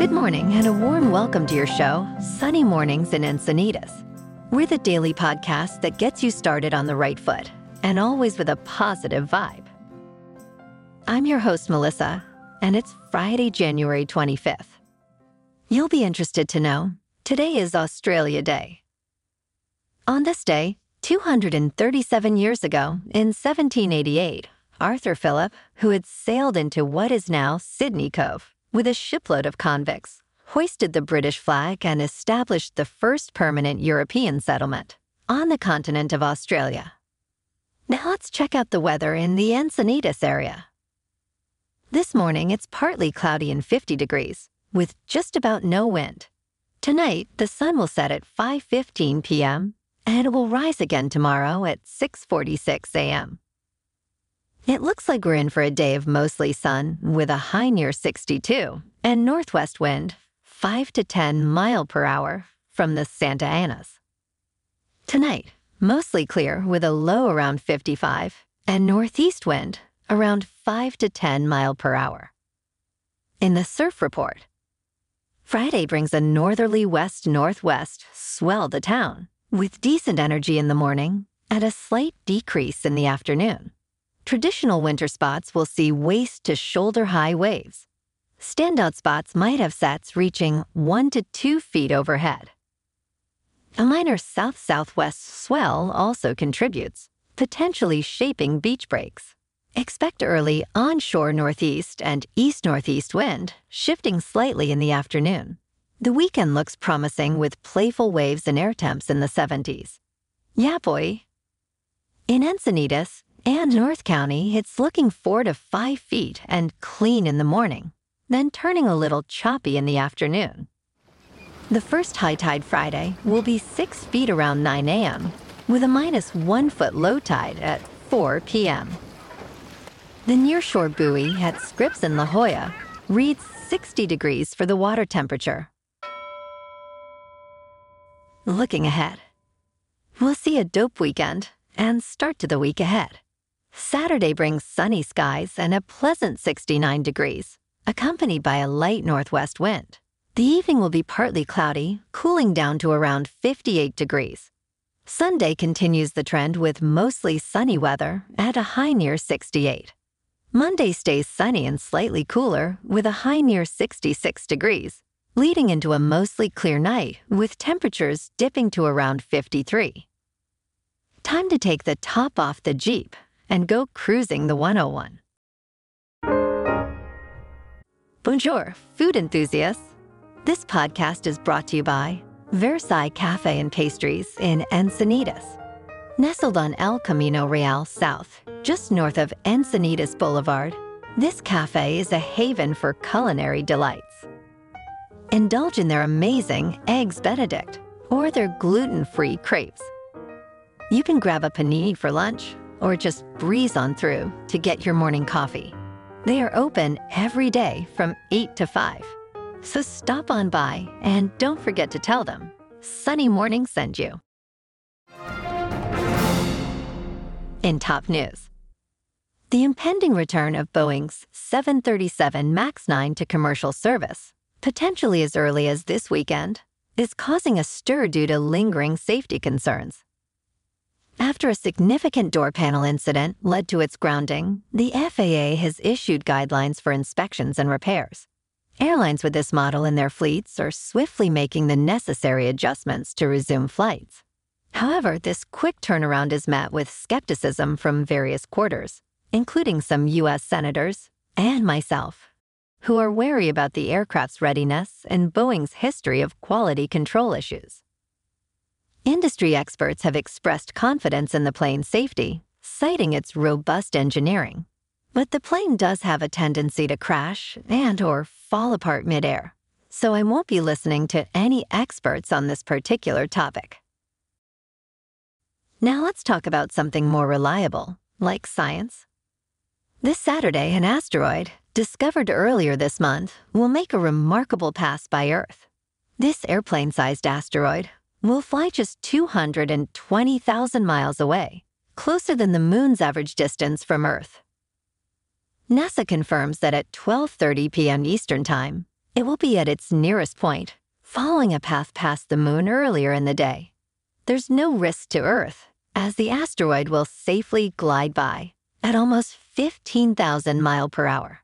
Good morning and a warm welcome to your show, Sunny Mornings in Encinitas. We're the daily podcast that gets you started on the right foot and always with a positive vibe. I'm your host, Melissa, and it's Friday, January 25th. You'll be interested to know today is Australia Day. On this day, 237 years ago, in 1788, Arthur Phillip, who had sailed into what is now Sydney Cove with a shipload of convicts, hoisted the British flag and established the first permanent European settlement on the continent of Australia. Now let's check out the weather in the Encinitas area. This morning it's partly cloudy and 50 degrees, with just about no wind. Tonight the sun will set at 5:15 p.m. and it will rise again tomorrow at 6:46 a.m. It looks like we're in for a day of mostly sun with a high near 62 and northwest wind 5 to 10 mile per hour from the Santa Anas. Tonight, mostly clear with a low around 55 and northeast wind around 5 to 10 mile per hour. In the surf report, Friday brings a northerly west northwest swell to town with decent energy in the morning and a slight decrease in the afternoon. Traditional winter spots will see waist to shoulder high waves. Standout spots might have sets reaching 1 to 2 feet overhead. A minor south southwest swell also contributes, potentially shaping beach breaks. Expect early onshore northeast and east northeast wind, shifting slightly in the afternoon. The weekend looks promising with playful waves and air temps in the 70s. Yeah, boy. In Encinitas, and North County, it's looking four to five feet and clean in the morning, then turning a little choppy in the afternoon. The first high tide Friday will be six feet around 9 a.m., with a minus one foot low tide at 4 p.m. The nearshore buoy at Scripps in La Jolla reads 60 degrees for the water temperature. Looking ahead, we'll see a dope weekend and start to the week ahead. Saturday brings sunny skies and a pleasant 69 degrees, accompanied by a light northwest wind. The evening will be partly cloudy, cooling down to around 58 degrees. Sunday continues the trend with mostly sunny weather at a high near 68. Monday stays sunny and slightly cooler with a high near 66 degrees, leading into a mostly clear night with temperatures dipping to around 53. Time to take the top off the Jeep and go cruising the 101. Bonjour, food enthusiasts. This podcast is brought to you by Versailles Cafe and Pastries in Encinitas. Nestled on El Camino Real South, just north of Encinitas Boulevard, this cafe is a haven for culinary delights. Indulge in their amazing Eggs Benedict or their gluten free crepes. You can grab a panini for lunch or just breeze on through to get your morning coffee. They are open every day from 8 to 5. So stop on by and don't forget to tell them Sunny Morning send you. In top news, the impending return of Boeing's 737 MAX 9 to commercial service, potentially as early as this weekend, is causing a stir due to lingering safety concerns. After a significant door panel incident led to its grounding, the FAA has issued guidelines for inspections and repairs. Airlines with this model in their fleets are swiftly making the necessary adjustments to resume flights. However, this quick turnaround is met with skepticism from various quarters, including some U.S. senators and myself, who are wary about the aircraft's readiness and Boeing's history of quality control issues. Industry experts have expressed confidence in the plane's safety, citing its robust engineering. But the plane does have a tendency to crash and or fall apart midair, so I won't be listening to any experts on this particular topic. Now let's talk about something more reliable, like science. This Saturday, an asteroid, discovered earlier this month, will make a remarkable pass by Earth. This airplane sized asteroid will fly just 220,000 miles away, closer than the moon's average distance from Earth. NASA confirms that at 12:30 p.m. Eastern Time, It will be at its nearest point, following a path past the moon earlier in the day. There's no risk to Earth, as the asteroid will safely glide by at almost 15,000 mile per hour.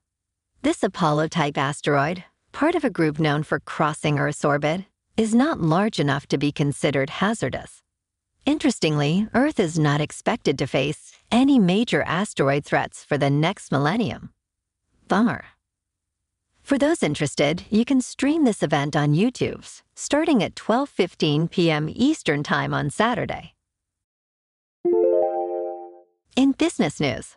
This Apollo-type asteroid, part of a group known for crossing Earth's orbit, is not large enough to be considered hazardous. Interestingly, Earth is not expected to face any major asteroid threats for the next millennium. Bummer. For those interested, you can stream this event on YouTube starting at 12:15 p.m. Eastern Time on Saturday. In business news,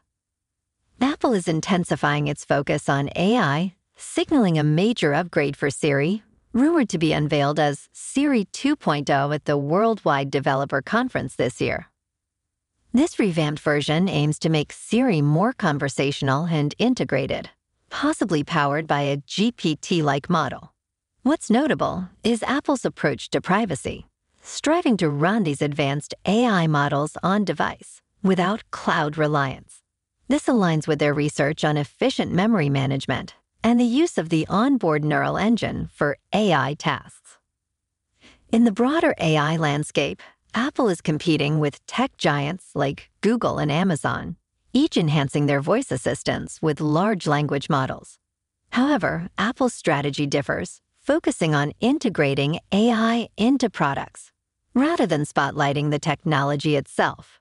Apple is intensifying its focus on AI, signaling a major upgrade for Siri, rumored to be unveiled as Siri 2.0 at the Worldwide Developer Conference this year. This revamped version aims to make Siri more conversational and integrated possibly powered by a GPT like model. What's notable is Apple's approach to privacy, striving to run these advanced AI models on device without cloud reliance. This aligns with their research on efficient memory management and the use of the onboard neural engine for AI tasks. In the broader AI landscape, Apple is competing with tech giants like Google and Amazon each enhancing their voice assistants with large language models. However, Apple's strategy differs, focusing on integrating AI into products rather than spotlighting the technology itself.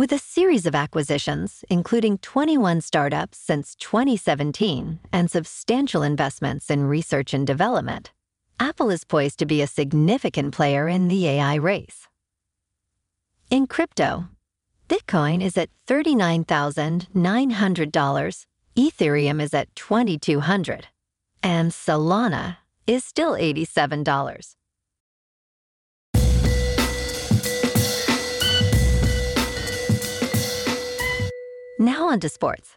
With a series of acquisitions, including 21 startups since 2017 and substantial investments in research and development, Apple is poised to be a significant player in the AI race. In crypto, Bitcoin is at $39,900, Ethereum is at 2,200, and Solana is still $87. Now on to sports.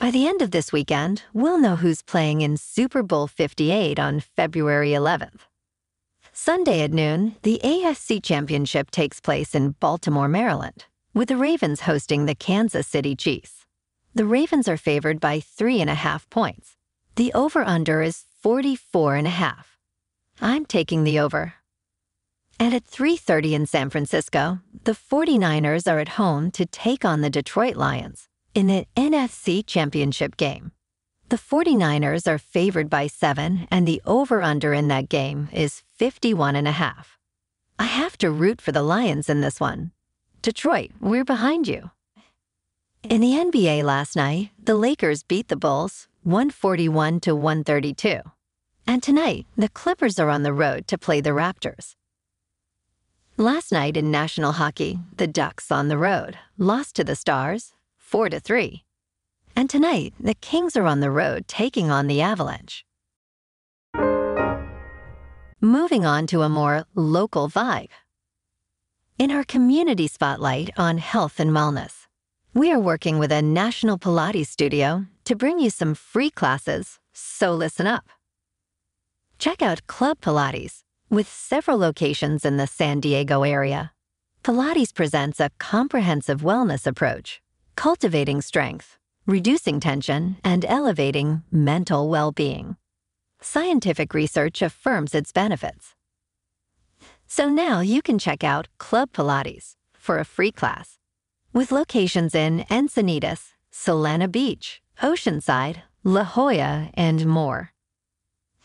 By the end of this weekend, we'll know who's playing in Super Bowl 58 on February 11th. Sunday at noon, the AFC Championship takes place in Baltimore, Maryland with the Ravens hosting the Kansas City Chiefs. The Ravens are favored by three and a half points. The over-under is 44 and a half. I'm taking the over. And at 3.30 in San Francisco, the 49ers are at home to take on the Detroit Lions in the NFC Championship game. The 49ers are favored by seven, and the over-under in that game is 51 and a half. I have to root for the Lions in this one, Detroit, we're behind you. In the NBA last night, the Lakers beat the Bulls 141 to 132. And tonight, the Clippers are on the road to play the Raptors. Last night in national hockey, the Ducks on the road lost to the Stars 4 to 3. And tonight, the Kings are on the road taking on the Avalanche. Moving on to a more local vibe in our community spotlight on health and wellness, we are working with a national Pilates studio to bring you some free classes, so listen up. Check out Club Pilates with several locations in the San Diego area. Pilates presents a comprehensive wellness approach, cultivating strength, reducing tension, and elevating mental well being. Scientific research affirms its benefits. So now you can check out Club Pilates for a free class with locations in Encinitas, Solana Beach, Oceanside, La Jolla, and more.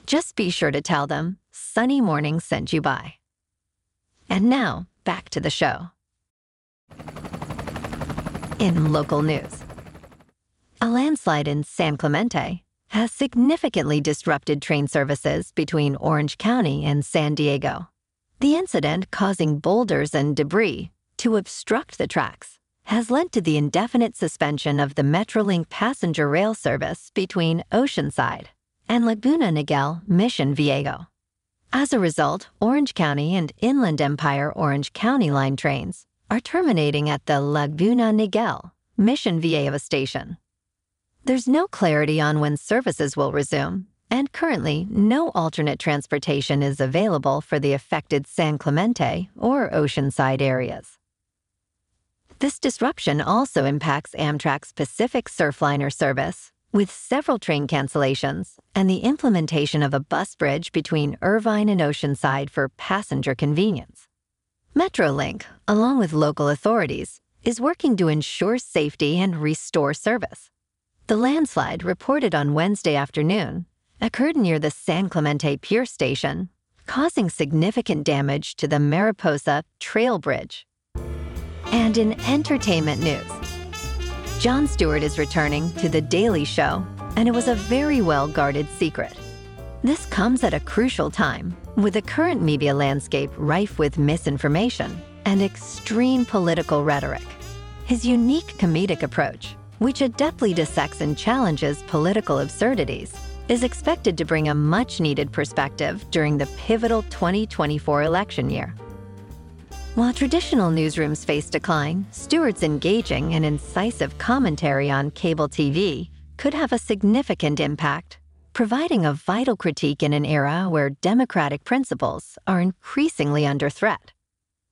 Just be sure to tell them Sunny Morning sent you by. And now, back to the show. In local news, a landslide in San Clemente has significantly disrupted train services between Orange County and San Diego. The incident causing boulders and debris to obstruct the tracks has led to the indefinite suspension of the Metrolink passenger rail service between Oceanside and Laguna Niguel Mission Viejo. As a result, Orange County and Inland Empire Orange County line trains are terminating at the Laguna Niguel Mission Viejo station. There's no clarity on when services will resume, and currently no alternate transportation is available for the affected San Clemente or Oceanside areas. This disruption also impacts Amtrak's Pacific Surfliner service, With several train cancellations and the implementation of a bus bridge between Irvine and Oceanside for passenger convenience. Metrolink, along with local authorities, is working to ensure safety and restore service. The landslide reported on Wednesday afternoon occurred near the San Clemente Pier Station, causing significant damage to the Mariposa Trail Bridge. And in entertainment news, Jon Stewart is returning to The Daily Show, and it was a very well guarded secret. This comes at a crucial time, with the current media landscape rife with misinformation and extreme political rhetoric. His unique comedic approach, which adeptly dissects and challenges political absurdities, is expected to bring a much needed perspective during the pivotal 2024 election year. While traditional newsrooms face decline, Stewart's engaging and incisive commentary on cable TV could have a significant impact, providing a vital critique in an era where democratic principles are increasingly under threat.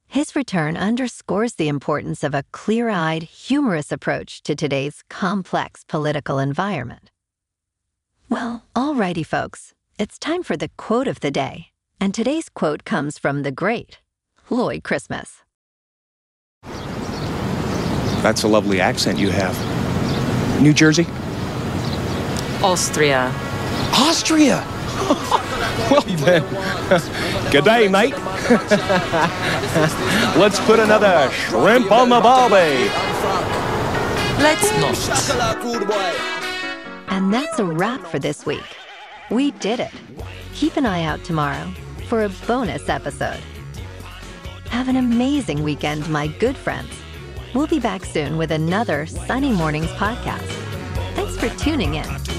His return underscores the importance of a clear eyed, humorous approach to today's complex political environment. Well, alrighty, folks, it's time for the quote of the day. And today's quote comes from the great Lloyd Christmas. That's a lovely accent you have. New Jersey? Austria. Austria! well then, good day, mate. Let's put another shrimp on the barbie. Let's not. And that's a wrap for this week. We did it. Keep an eye out tomorrow for a bonus episode. Have an amazing weekend, my good friends. We'll be back soon with another Sunny Mornings podcast. Thanks for tuning in.